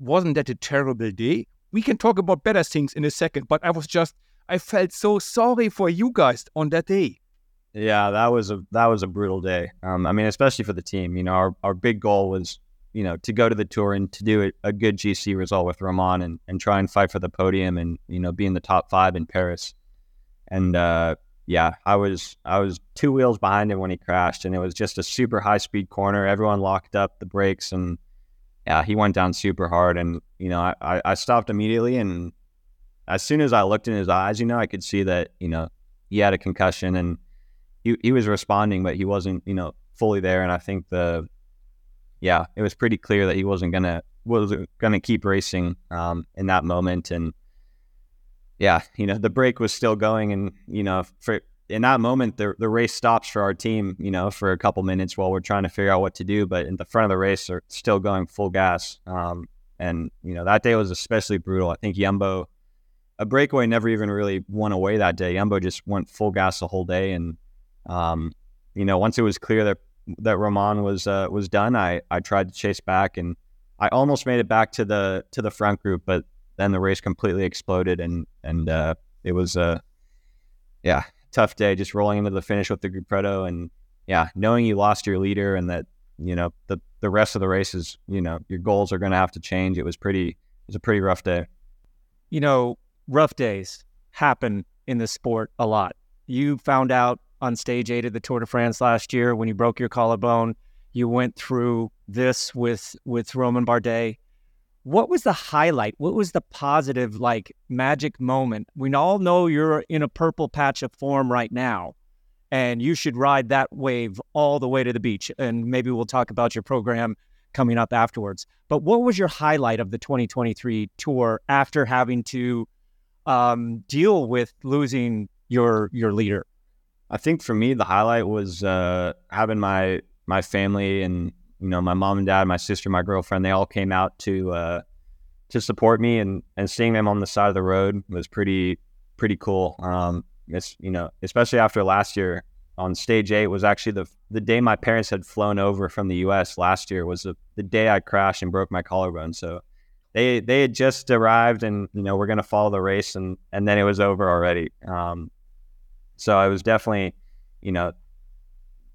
Wasn't that a terrible day? We can talk about better things in a second, but I was just I felt so sorry for you guys on that day. Yeah, that was a that was a brutal day. Um, I mean, especially for the team. You know, our, our big goal was, you know, to go to the tour and to do a, a good GC result with Romain and, and try and fight for the podium and you know be in the top five in Paris. And uh, yeah, I was I was two wheels behind him when he crashed, and it was just a super high speed corner. Everyone locked up the brakes, and yeah, he went down super hard, and you know, I, I stopped immediately, and as soon as I looked in his eyes, you know, I could see that you know he had a concussion, and he he was responding, but he wasn't you know fully there, and I think the yeah, it was pretty clear that he wasn't gonna was gonna keep racing um, in that moment, and yeah, you know, the break was still going, and you know, for in that moment, the the race stops for our team, you know, for a couple minutes while we're trying to figure out what to do. But in the front of the race, are still going full gas. Um, and you know, that day was especially brutal. I think Jumbo. a breakaway never even really went away that day. Jumbo just went full gas the whole day. And um, you know, once it was clear that that Romain was uh, was done, I I tried to chase back, and I almost made it back to the to the front group, but then the race completely exploded, and and uh, it was uh, yeah, tough day just rolling into the finish with the group Gruppetto and yeah, knowing you lost your leader and that, you know, the, the rest of the races, you know, your goals are going to have to change. It was pretty, it was a pretty rough day. You know, rough days happen in the sport a lot. You found out on stage eight of the Tour de France last year when you broke your collarbone. You went through this with with Romain Bardet what was the highlight? What was the positive, like magic moment? We all know you're in a purple patch of form right now, and you should ride that wave all the way to the beach. And maybe we'll talk about your program coming up afterwards. But what was your highlight of the 2023 tour after having to um, deal with losing your your leader? I think for me, the highlight was uh, having my my family and you know, my mom and dad, my sister, my girlfriend, they all came out to uh, to support me, and and seeing them on the side of the road was pretty pretty cool. Um, it's you know, especially after last year on stage eight was actually the the day my parents had flown over from the U.S. last year was the, the day I crashed and broke my collarbone. So they they had just arrived, and you know we're gonna follow the race, and and then it was over already. Um, so I was definitely, you know,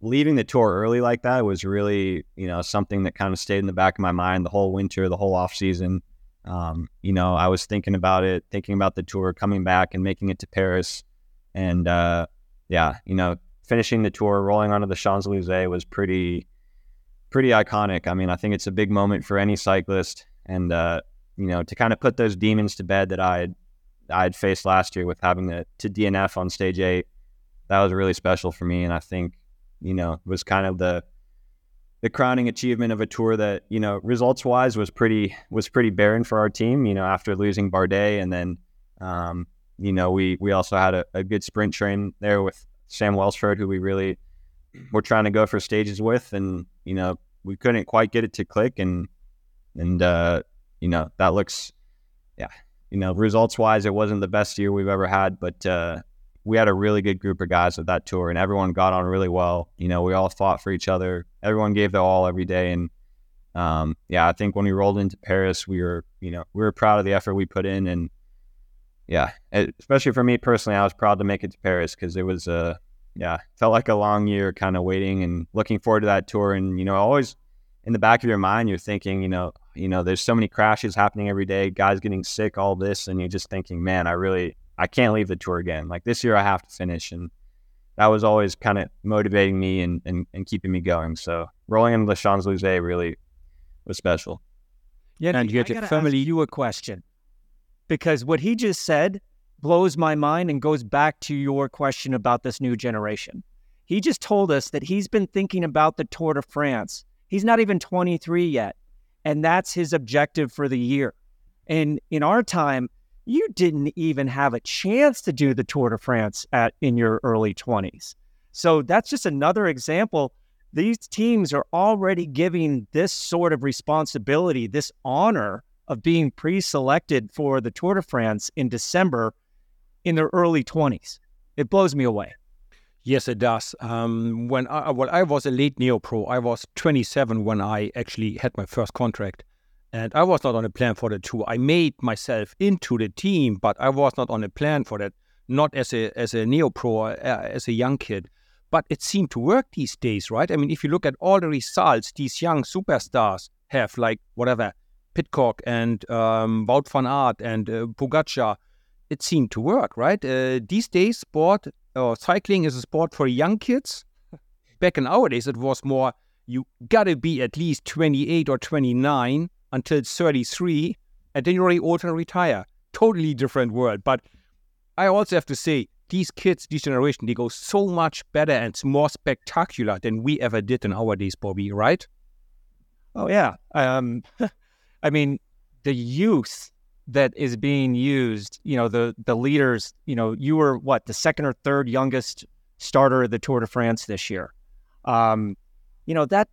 leaving the tour early like that was really, you know, something that kind of stayed in the back of my mind the whole winter, the whole off season. Um, you know, I was thinking about it, thinking about the tour, coming back and making it to Paris, and uh, yeah, you know, finishing the tour, rolling onto the Champs Elysees was pretty, pretty iconic. I mean, I think it's a big moment for any cyclist, and uh, you know, to kind of put those demons to bed that I had, I had faced last year with having to, to DNF on stage eight, that was really special for me, and I think you know, was kind of the the crowning achievement of a tour that you know results wise was pretty was pretty barren for our team. You know, after losing Bardet, and then um, you know we we also had a, a, good sprint train there with Sam Welsford, who we really were trying to go for stages with, and you know we couldn't quite get it to click, and and uh, you know that looks, yeah, you know results wise it wasn't the best year we've ever had, but uh, we had a really good group of guys at that tour, and everyone got on really well. You know, we all fought for each other. Everyone gave their all every day, and um, yeah, I think when we rolled into Paris, we were, you know, we were proud of the effort we put in, and yeah, especially for me personally, I was proud to make it to Paris because it was a, yeah, felt like a long year, kind of waiting and looking forward to that tour, and you know, always in the back of your mind, you're thinking, you know, you know, there's so many crashes happening every day, guys getting sick, all this, and you're just thinking, man, I really, I can't leave the tour again. Like this year, I have to finish, and that was always kind of motivating me and, and, and keeping me going. So rolling into the Champs Elysees really was special. Yeah, and you get to family. you a question because what he just said blows my mind and goes back to your question about this new generation. He just told us that he's been thinking about the Tour de France. He's not even 23 yet, and that's his objective for the year. And in our time, you didn't even have a chance to do the Tour de France at in your early 20s. So that's just another example. These teams are already giving this sort of responsibility, this honor of being pre-selected for the Tour de France in December in their early 20s. It blows me away. Yes, it does. Um, when I, well, I was a late neo pro. I was 27 when I actually had my first contract. And I was not on a plan for the tour. I made myself into the team, but I was not on a plan for that. Not as a as a neo pro, uh, as a young kid. But it seemed to work these days, right? I mean, if you look at all the results these young superstars have, like whatever, Pidcock and um, Wout van Aert and uh, it seemed to work, right? Uh, these days, sport or cycling is a sport for young kids. Back in our days, it was more you got to be at least 28 or 29 until 33, and then you're already old and retire. Totally different world. But I also have to say, these kids, this generation, they go so much better and more spectacular than we ever did in our days, Bobby, right? Oh, yeah. Um, I mean, the youth that is being used, you know, the the leaders, you know, you were what, the second or third youngest starter of the Tour de France this year. Um, you know, that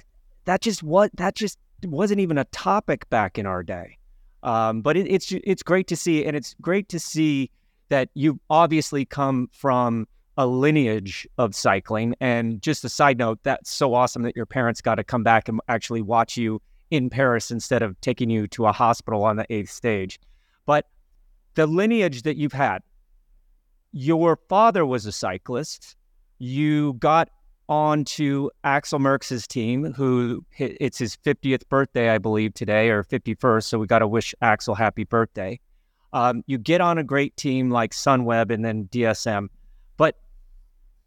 that just what that just wasn't even a topic back in our day. Um, but it, it's it's great to see, and it's great to see that you've obviously come from a lineage of cycling. And just a side note, that's so awesome that your parents got to come back and actually watch you in Paris instead of taking you to a hospital on the eighth stage. But the lineage that you've had, your father was a cyclist. You got on to Axel Merckx's team, who it's his 50th birthday, I believe, today or 51st. So we got to wish Axel happy birthday. Um, you get on a great team like Sunweb and then DSM. But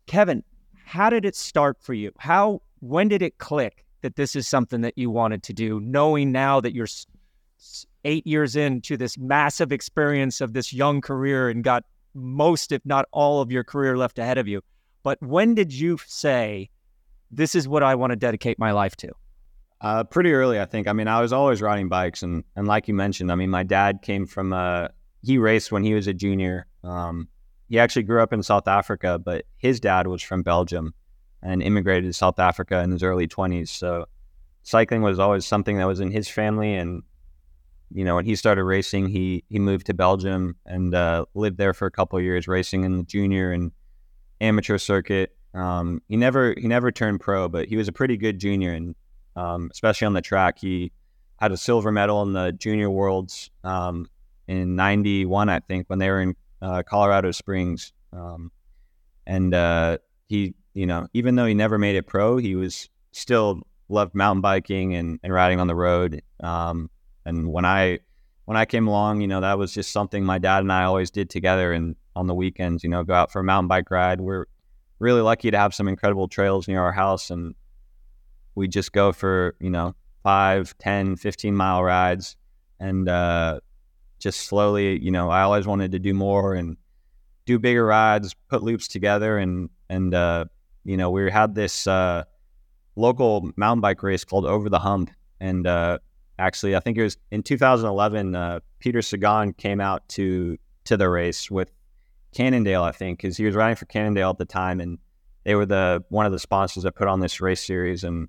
Kevin, how did it start for you? How when did it click that this is something that you wanted to do, knowing now that you're eight years into this massive experience of this young career and got most, if not all, of your career left ahead of you? But when did you say, this is what I want to dedicate my life to? Uh, pretty early, I think. I mean, I was always riding bikes, and and like you mentioned, I mean, my dad came from uh, he raced when he was a junior. Um, he actually grew up in South Africa, but his dad was from Belgium and immigrated to South Africa in his early twenties. So cycling was always something that was in his family, and you know, when he started racing, he he moved to Belgium and uh, lived there for a couple years, racing in the junior and amateur circuit. Um, he never he never turned pro, but he was a pretty good junior, and um, especially on the track, he had a silver medal in the Junior Worlds um, in '91, I think, when they were in uh, Colorado Springs. Um, and uh, he, you know, even though he never made it pro, he was still loved mountain biking and, and riding on the road. Um, and when I when I came along, you know, that was just something my dad and I always did together. And on the weekends, you know, go out for a mountain bike ride. We're really lucky to have some incredible trails near our house, and we just go for you know five, 10, 15 mile rides, and uh, just slowly, you know, I always wanted to do more and do bigger rides, put loops together, and and uh, you know, we had this uh, local mountain bike race called Over the Hump, and uh, actually, I think it was in 2011. Uh, Peter Sagan came out to to the race with Cannondale, I think, because he was riding for Cannondale at the time, and they were the one of the sponsors that put on this race series. And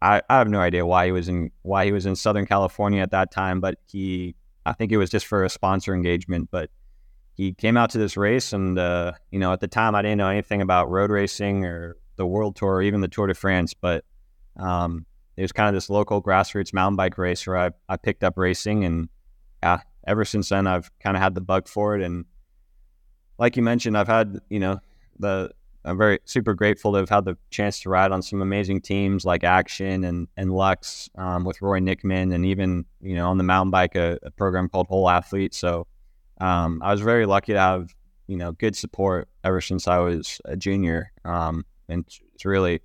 I, I have no idea why he was in why he was in Southern California at that time, but he I think it was just for a sponsor engagement. But he came out to this race, and uh, you know, at the time I didn't know anything about road racing or the World Tour or even the Tour de France, but um, it was kind of this local grassroots mountain bike race where I, I picked up racing and yeah, ever since then I've kind of had the bug for it. And like you mentioned, I've had, you know, the, I'm very super grateful to have had the chance to ride on some amazing teams like Axeon and, and Lux um, with Roy Knickman and even, you know, on the mountain bike, a, a program called Whole Athlete. So um, I was very lucky to have, you know, good support ever since I was a junior. Um, and it's really,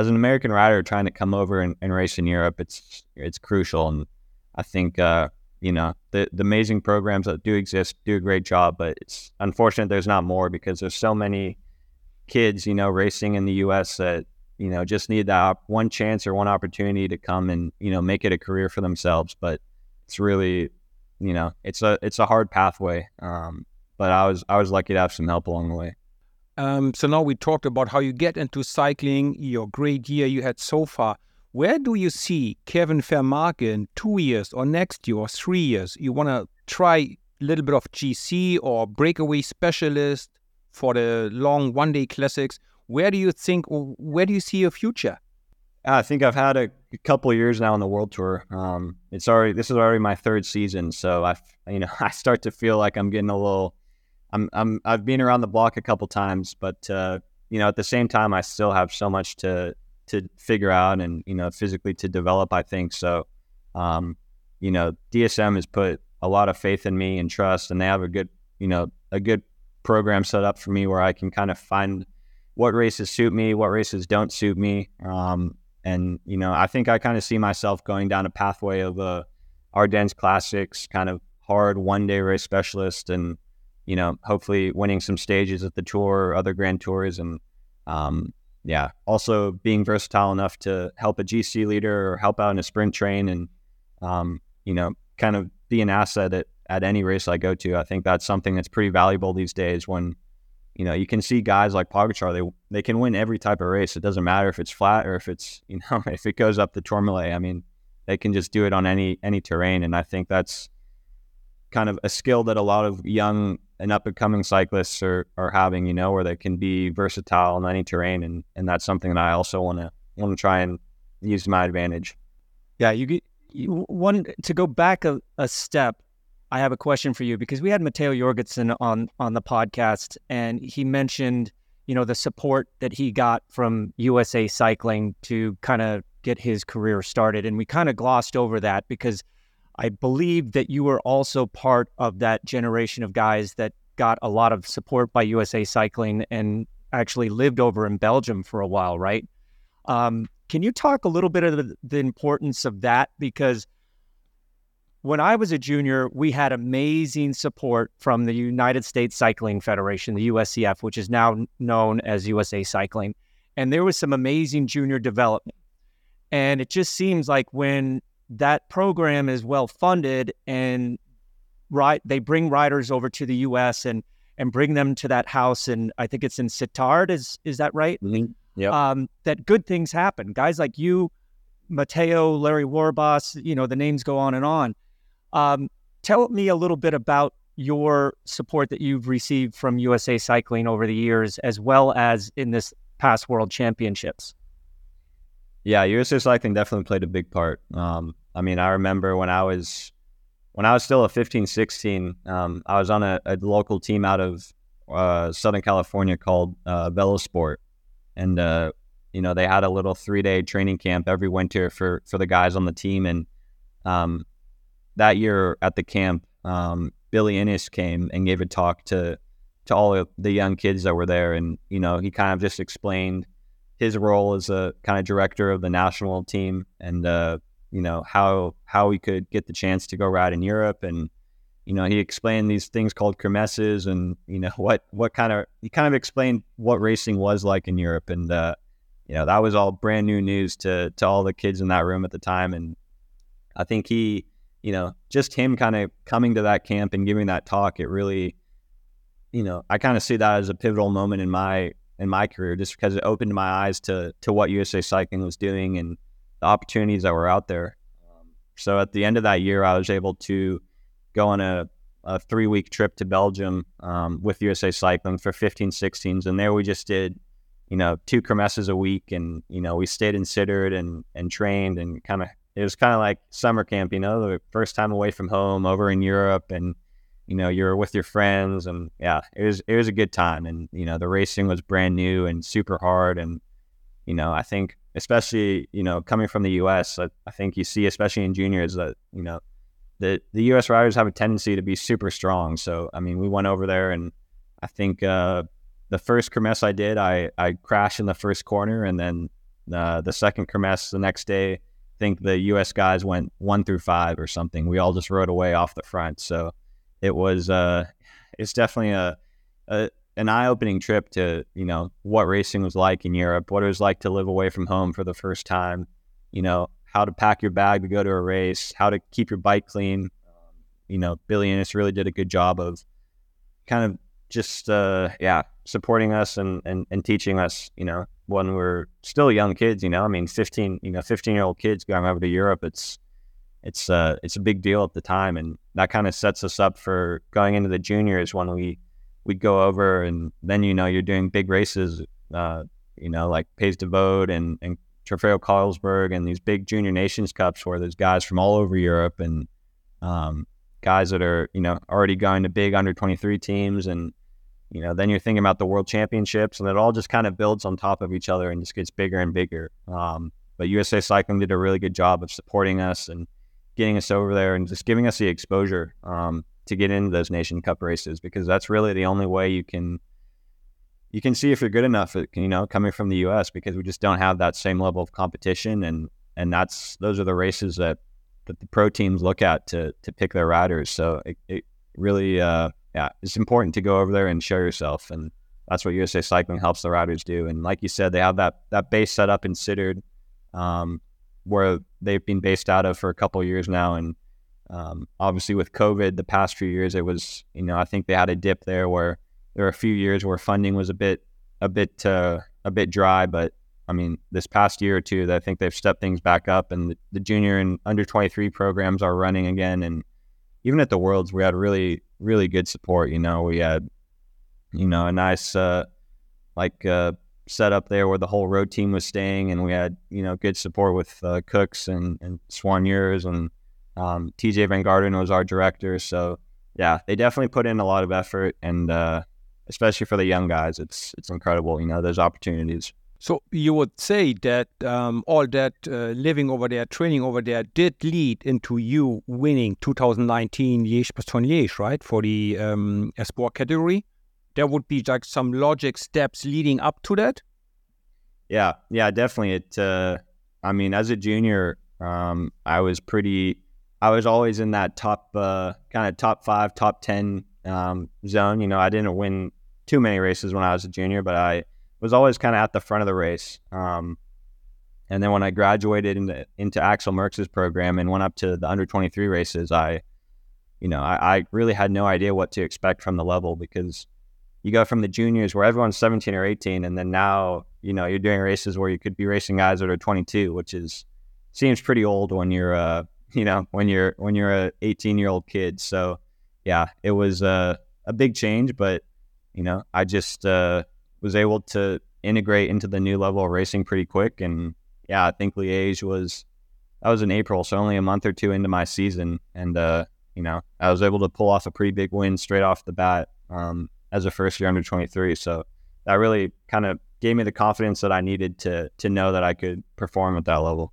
as an American rider trying to come over and, and race in Europe, it's it's crucial. And I think uh, you know the the amazing programs that do exist do a great job, but it's unfortunate there's not more because there's so many kids you know racing in the U.S. that you know just need that one chance or one opportunity to come and you know make it a career for themselves. But it's really you know it's a it's a hard pathway. Um, but I was I was lucky to have some help along the way. Um, so now we talked about how you get into cycling, your great year you had so far. Where do you see Kevin Vermaerke in two years or next year or three years? You want to try a little bit of GC or breakaway specialist for the long one day classics. Where do you think, where do you see your future? I think I've had a couple years now on the world tour. Um, it's already this is already my third season, so I, you know, I start to feel like I'm getting a little I'm I'm I've been around the block a couple times, but uh, you know, at the same time, I still have so much to to figure out and you know physically to develop. I think so. Um, you know, DSM has put a lot of faith in me and trust, and they have a good you know a good program set up for me where I can kind of find what races suit me, what races don't suit me. Um, and you know, I think I kind of see myself going down a pathway of a Ardennes Classics kind of hard one day race specialist and you know, hopefully winning some stages at the tour, or other grand tours, and um, yeah, also being versatile enough to help a GC leader or help out in a sprint train, and um, you know, kind of be an asset at, at any race I go to. I think that's something that's pretty valuable these days. When you know, you can see guys like Pogacar, they they can win every type of race. It doesn't matter if it's flat or if it's you know if it goes up the Tourmalet. I mean, they can just do it on any any terrain, and I think that's kind of a skill that a lot of young and up and coming cyclists are, are having, you know, where they can be versatile in any terrain. And, and that's something that I also want to want to try and use to my advantage. Yeah, you, you want to go back a, a step. I have a question for you because we had Matteo Jorgensen on on the podcast, and he mentioned, you know, the support that he got from USA Cycling to kind of get his career started, and we kind of glossed over that because I believe that you were also part of that generation of guys that got a lot of support by USA Cycling and actually lived over in Belgium for a while, right? Um, can you talk a little bit of the, the importance of that? Because when I was a junior, we had amazing support from the United States Cycling Federation, the USCF, which is now known as USA Cycling. And there was some amazing junior development. And it just seems like when that program is well funded and right they bring riders over to the US and and bring them to that house and I think it's in Sittard is is that right? Mm-hmm. Yeah. Um, that good things happen. Guys like you, Matteo, Larry Warbasse, you know, the names go on and on. Um, tell me a little bit about your support that you've received from USA Cycling over the years, as well as in this past World Championships. Yeah, USA Cycling definitely played a big part. Um, I mean, I remember when I was when I was still a 15, 16, um, I was on a, a, local team out of uh, Southern California called uh, Velosport, and uh, you know they had a little three day training camp every winter for for the guys on the team, and um, that year at the camp, um, Billy Innes came and gave a talk to to all the young kids that were there, and you know he kind of just explained his role as a kind of director of the national team. And uh, you know how how we could get the chance to go ride in Europe and you know he explained these things called kermesses and you know what what kind of he kind of explained what racing was like in Europe and uh, you know that was all brand new news to to all the kids in that room at the time. And I think he you know just him kind of coming to that camp and giving that talk it really you know I kind of see that as a pivotal moment in my in my career just because it opened my eyes to to what USA Cycling was doing and the opportunities that were out there. So at the end of that year, I was able to go on a, a three week trip to Belgium um, with USA Cycling for 15, 16s, and there we just did you know two kermesses a week, and you know we stayed in Sittard and and trained and kind of it was kind of like summer camp, you know, the first time away from home over in Europe and you know you're with your friends and yeah it was it was a good time and you know the racing was brand new and super hard and you know i think especially you know coming from the us i, I think you see especially in juniors that you know the the us riders have a tendency to be super strong. So i mean we went over there and i think uh, the first kermesse i did i i crashed in the first corner and then uh, the second kermesse the next day i think the us guys went one through five or something. We all just rode away off the front. So it was uh, it's definitely a, a an eye opening trip to you know what racing was like in Europe, what it was like to live away from home for the first time, you know how to pack your bag to go to a race, how to keep your bike clean. You know, Billy Innes really did a good job of kind of just uh, yeah supporting us and, and and teaching us you know when we're still young kids you know i mean 15 you know 15 year old kids going over to europe it's it's uh it's a big deal at the time, and that kind of sets us up for going into the juniors when we we go over, and then you know you're doing big races, uh, you know like Pays de Vaud and and Trofeo Karlsberg and these big junior nations cups where there's guys from all over Europe and um, guys that are you know already going to big under 23 teams. And you know then you're thinking about the world championships and it all just kind of builds on top of each other and just gets bigger and bigger. Um, but usa cycling did a really good job of supporting us and getting us over there and just giving us the exposure. Um, to get into those nation cup races because that's really the only way you can you can see if you're good enough you know coming from the US because we just don't have that same level of competition and and that's those are the races that that the pro teams look at to to pick their riders so it, it really uh, yeah it's important to go over there and show yourself and that's what USA Cycling helps the riders do and like you said they have that that base set up in Sittard um, where they've been based out of for a couple years now. And um, obviously, with COVID, the past few years, it was you know I think they had a dip there where there were a few years where funding was a bit a bit uh, a bit dry, but I mean, this past year or two, I think they've stepped things back up, and the, the junior and under 23 programs are running again. And even at the Worlds, we had really, really good support. You know, we had, you know, a nice, uh, like, uh, set up there where the whole road team was staying, and we had you know good support with uh, Cooks and and Soigneurs and um, Tejay Van Garderen was our director. So yeah, they definitely put in a lot of effort, and uh, especially for the young guys, it's it's incredible. You know, those opportunities. So you would say that um, all that uh, living over there, training over there, did lead into you winning 2019 Liège-Bastogne-Liège, right, for the um, sport category there would be like some logic steps leading up to that. Yeah, yeah, definitely. It. Uh, I mean, as a junior, um, I was pretty. I was always in that top, uh, kind of top five, top ten um, zone. You know, I didn't win too many races when I was a junior, but I was always kind of at the front of the race. Um, and then when I graduated into into Axel Merckx's program and went up to the under twenty three races, I, you know, I, I really had no idea what to expect from the level because you go from the juniors where everyone's 17 or 18 and then now you know you're doing races where you could be racing guys that are 22 which is seems pretty old when you're uh you know when you're when you're a 18 year old kid so yeah it was uh, a big change but you know i just uh, was able to integrate into the new level of racing pretty quick and yeah i think liège was that was in April, so only a month or two into my season, and uh, you know, I was able to pull off a pretty big win straight off the bat um, as a first year under 23. So that really kind of gave me the confidence that I needed to to know that I could perform at that level.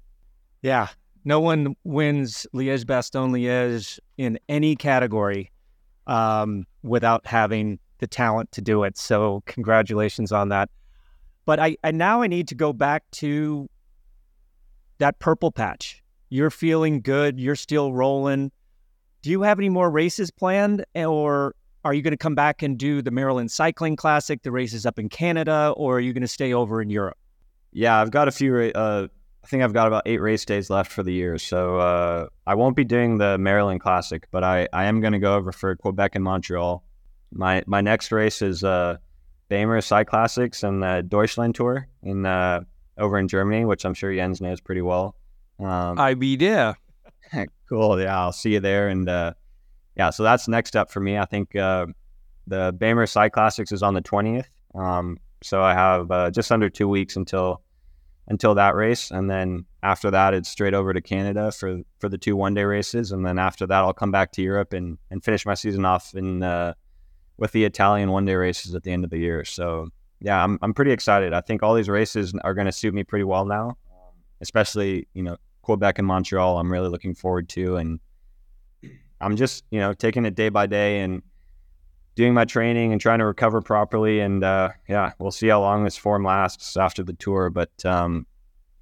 Yeah, no one wins Liège Bastogne Liège in any category um, without having the talent to do it. So congratulations on that. But I, now I need to go back to that purple patch. You're feeling good. You're still rolling. Do you have any more races planned, or are you going to come back and do the Maryland Cycling Classic, the races up in Canada, or are you going to stay over in Europe? Yeah, I've got a few. Uh, I think I've got about eight race days left for the year, so uh, I won't be doing the Maryland Classic, but I, I am going to go over for Quebec and Montreal. My my next race is uh, BEMER Cyclassics and the Deutschland Tour in uh, over in Germany, which I'm sure Jens knows pretty well. Um, I be there. cool. Yeah, I'll see you there. And uh, yeah, so that's next up for me. I think uh, the BEMER Cyclassics is on the 20th. Um, so I have uh, just under two weeks until until that race, and then after that, it's straight over to Canada for for the two one day races, and then after that, I'll come back to Europe and and finish my season off in uh, with the Italian one day races at the end of the year. So yeah, I'm I'm pretty excited. I think all these races are going to suit me pretty well now, especially you know Quebec and Montreal. I'm really looking forward to, and I'm just you know taking it day by day and doing my training and trying to recover properly. And uh, yeah, we'll see how long this form lasts after the tour. But um,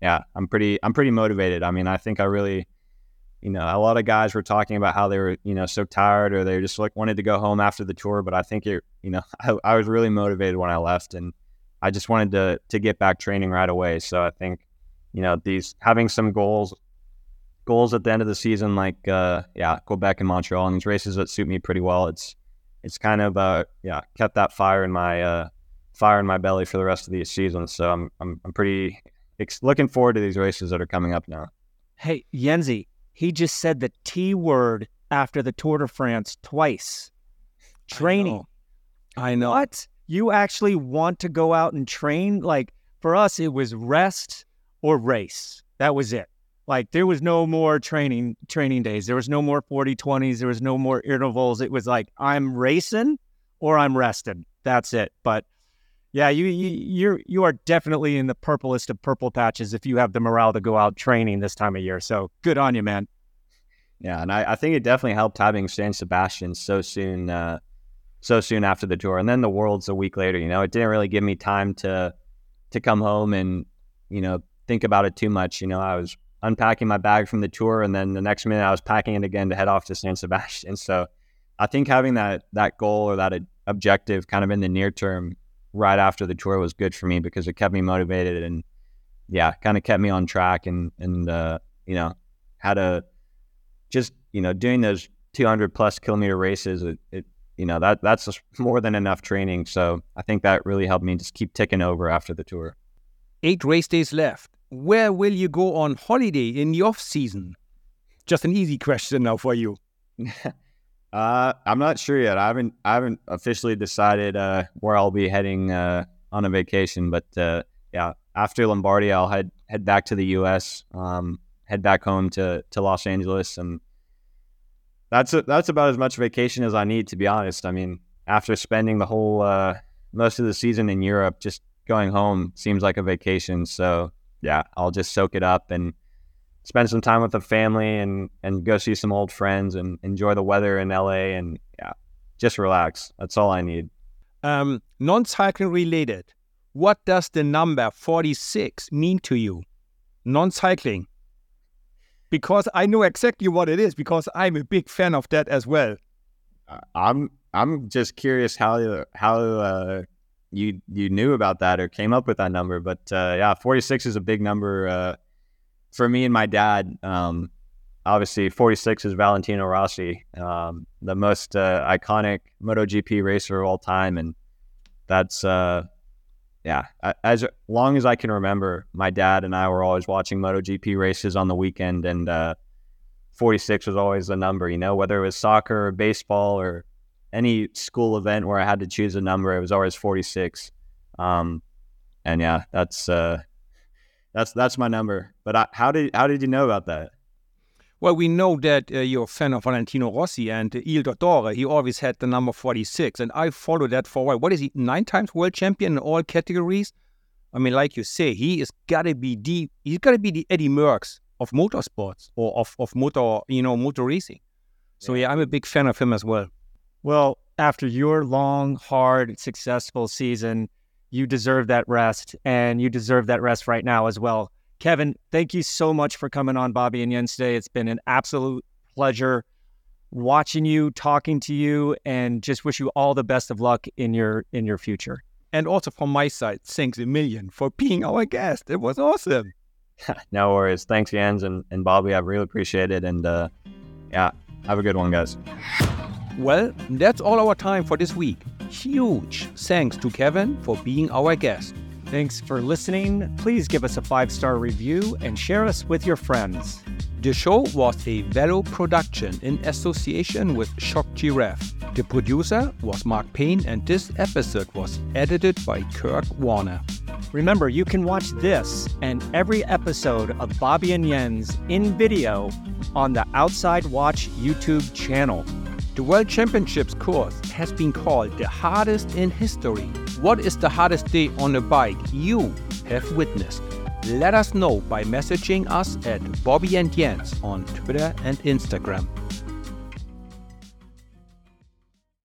yeah, I'm pretty I'm pretty motivated. I mean, I think I really you know, a lot of guys were talking about how they were, you know, so tired or they just like wanted to go home after the tour. But I think it, you know, I, I, was really motivated when I left, and I just wanted to to get back training right away. So I think, you know, these having some goals, goals at the end of the season, like uh, yeah, Quebec and Montreal, and these races that suit me pretty well. It's it's kind of uh, yeah, kept that fire in my uh, fire in my belly for the rest of the season. So I'm I'm, I'm pretty ex- looking forward to these races that are coming up now. Hey, Yenzi, he just said the T word after the Tour de France twice. Training. I know. I know. What? You actually want to go out and train? Like for us, it was rest or race. That was it. Like there was no more training training days. There was no more 40 20s. There was no more intervals. It was like I'm racing or I'm resting. That's it. But yeah, you, you you're you are definitely in the purplest of purple patches if you have the morale to go out training this time of year. So good on you, man. Yeah, and I, I think it definitely helped having San Sebastian so soon, uh, so soon after the tour, and then the Worlds a week later. You know, it didn't really give me time to to come home and you know think about it too much. You know, I was unpacking my bag from the tour, and then the next minute I was packing it again to head off to San Sebastian. So I think having that that goal or that objective kind of in the near term right after the tour was good for me because it kept me motivated and yeah, kind of kept me on track and and uh, you know had a just you know doing those 200 plus kilometer races. It, it you know that that's more than enough training. So I think that really helped me just keep ticking over after the tour. Eight race days left. Where will you go on holiday in the off season? Just an easy question now for you. Uh, I'm not sure yet. I haven't I haven't officially decided uh, where I'll be heading uh, on a vacation, but uh, yeah, after Lombardy, I'll head head back to the U.S. Um, head back home to to Los Angeles, and that's a, that's about as much vacation as I need, to be honest. I mean, after spending the whole uh, most of the season in Europe, just going home seems like a vacation. So yeah, I'll just soak it up and spend some time with the family and and go see some old friends and enjoy the weather in LA and yeah, just relax. That's all I need. Um, non-cycling related. What does the number 46 mean to you? Non-cycling. Because I know exactly what it is because I'm a big fan of that as well. I'm I'm just curious how how uh, you you knew about that or came up with that number, but uh, yeah, 46 is a big number uh, for me and my dad, um, obviously 46 is Valentino Rossi, um, the most uh, iconic MotoGP racer of all time, and that's uh, yeah. As long as I can remember, my dad and I were always watching MotoGP races on the weekend, and uh, 46 was always the number. You know, whether it was soccer or baseball or any school event where I had to choose a number, it was always 46. Um, and yeah, that's uh, That's that's my number. But I, how did how did you know about that? Well, we know that uh, you're a fan of Valentino Rossi and uh, Il Dottore. He always had the number 46, and I followed that for a while. What is he? Nine times world champion in all categories. I mean, like you say, he is gotta be the he's gotta be the Eddy Merckx of motorsports or of, of motor you know motor racing. So yeah, I'm a big fan of him as well. Well, after your long, hard, successful season, you deserve that rest, and you deserve that rest right now as well. Kevin, thank you so much for coming on Bobby and Jens today. It's been an absolute pleasure watching you, talking to you, and just wish you all the best of luck in your in your future. And also from my side, thanks a million for being our guest. It was awesome. no worries. Thanks, Jens and, and Bobby. I really appreciate it. And uh, yeah, have a good one, guys. Well, that's all our time for this week. Huge thanks to Kevin for being our guest. Thanks for listening. Please give us a five star review and share us with your friends. The show was a Velo production in association with Shock Giraffe. The producer was Mark Payne, and this episode was edited by Kirk Warner. Remember, you can watch this and every episode of Bobby and Jens in video on the Outside Watch YouTube channel. The World Championships course has been called the hardest in history. What is the hardest day on a bike you have witnessed? Let us know by messaging us at Bobby and Jens on Twitter and Instagram.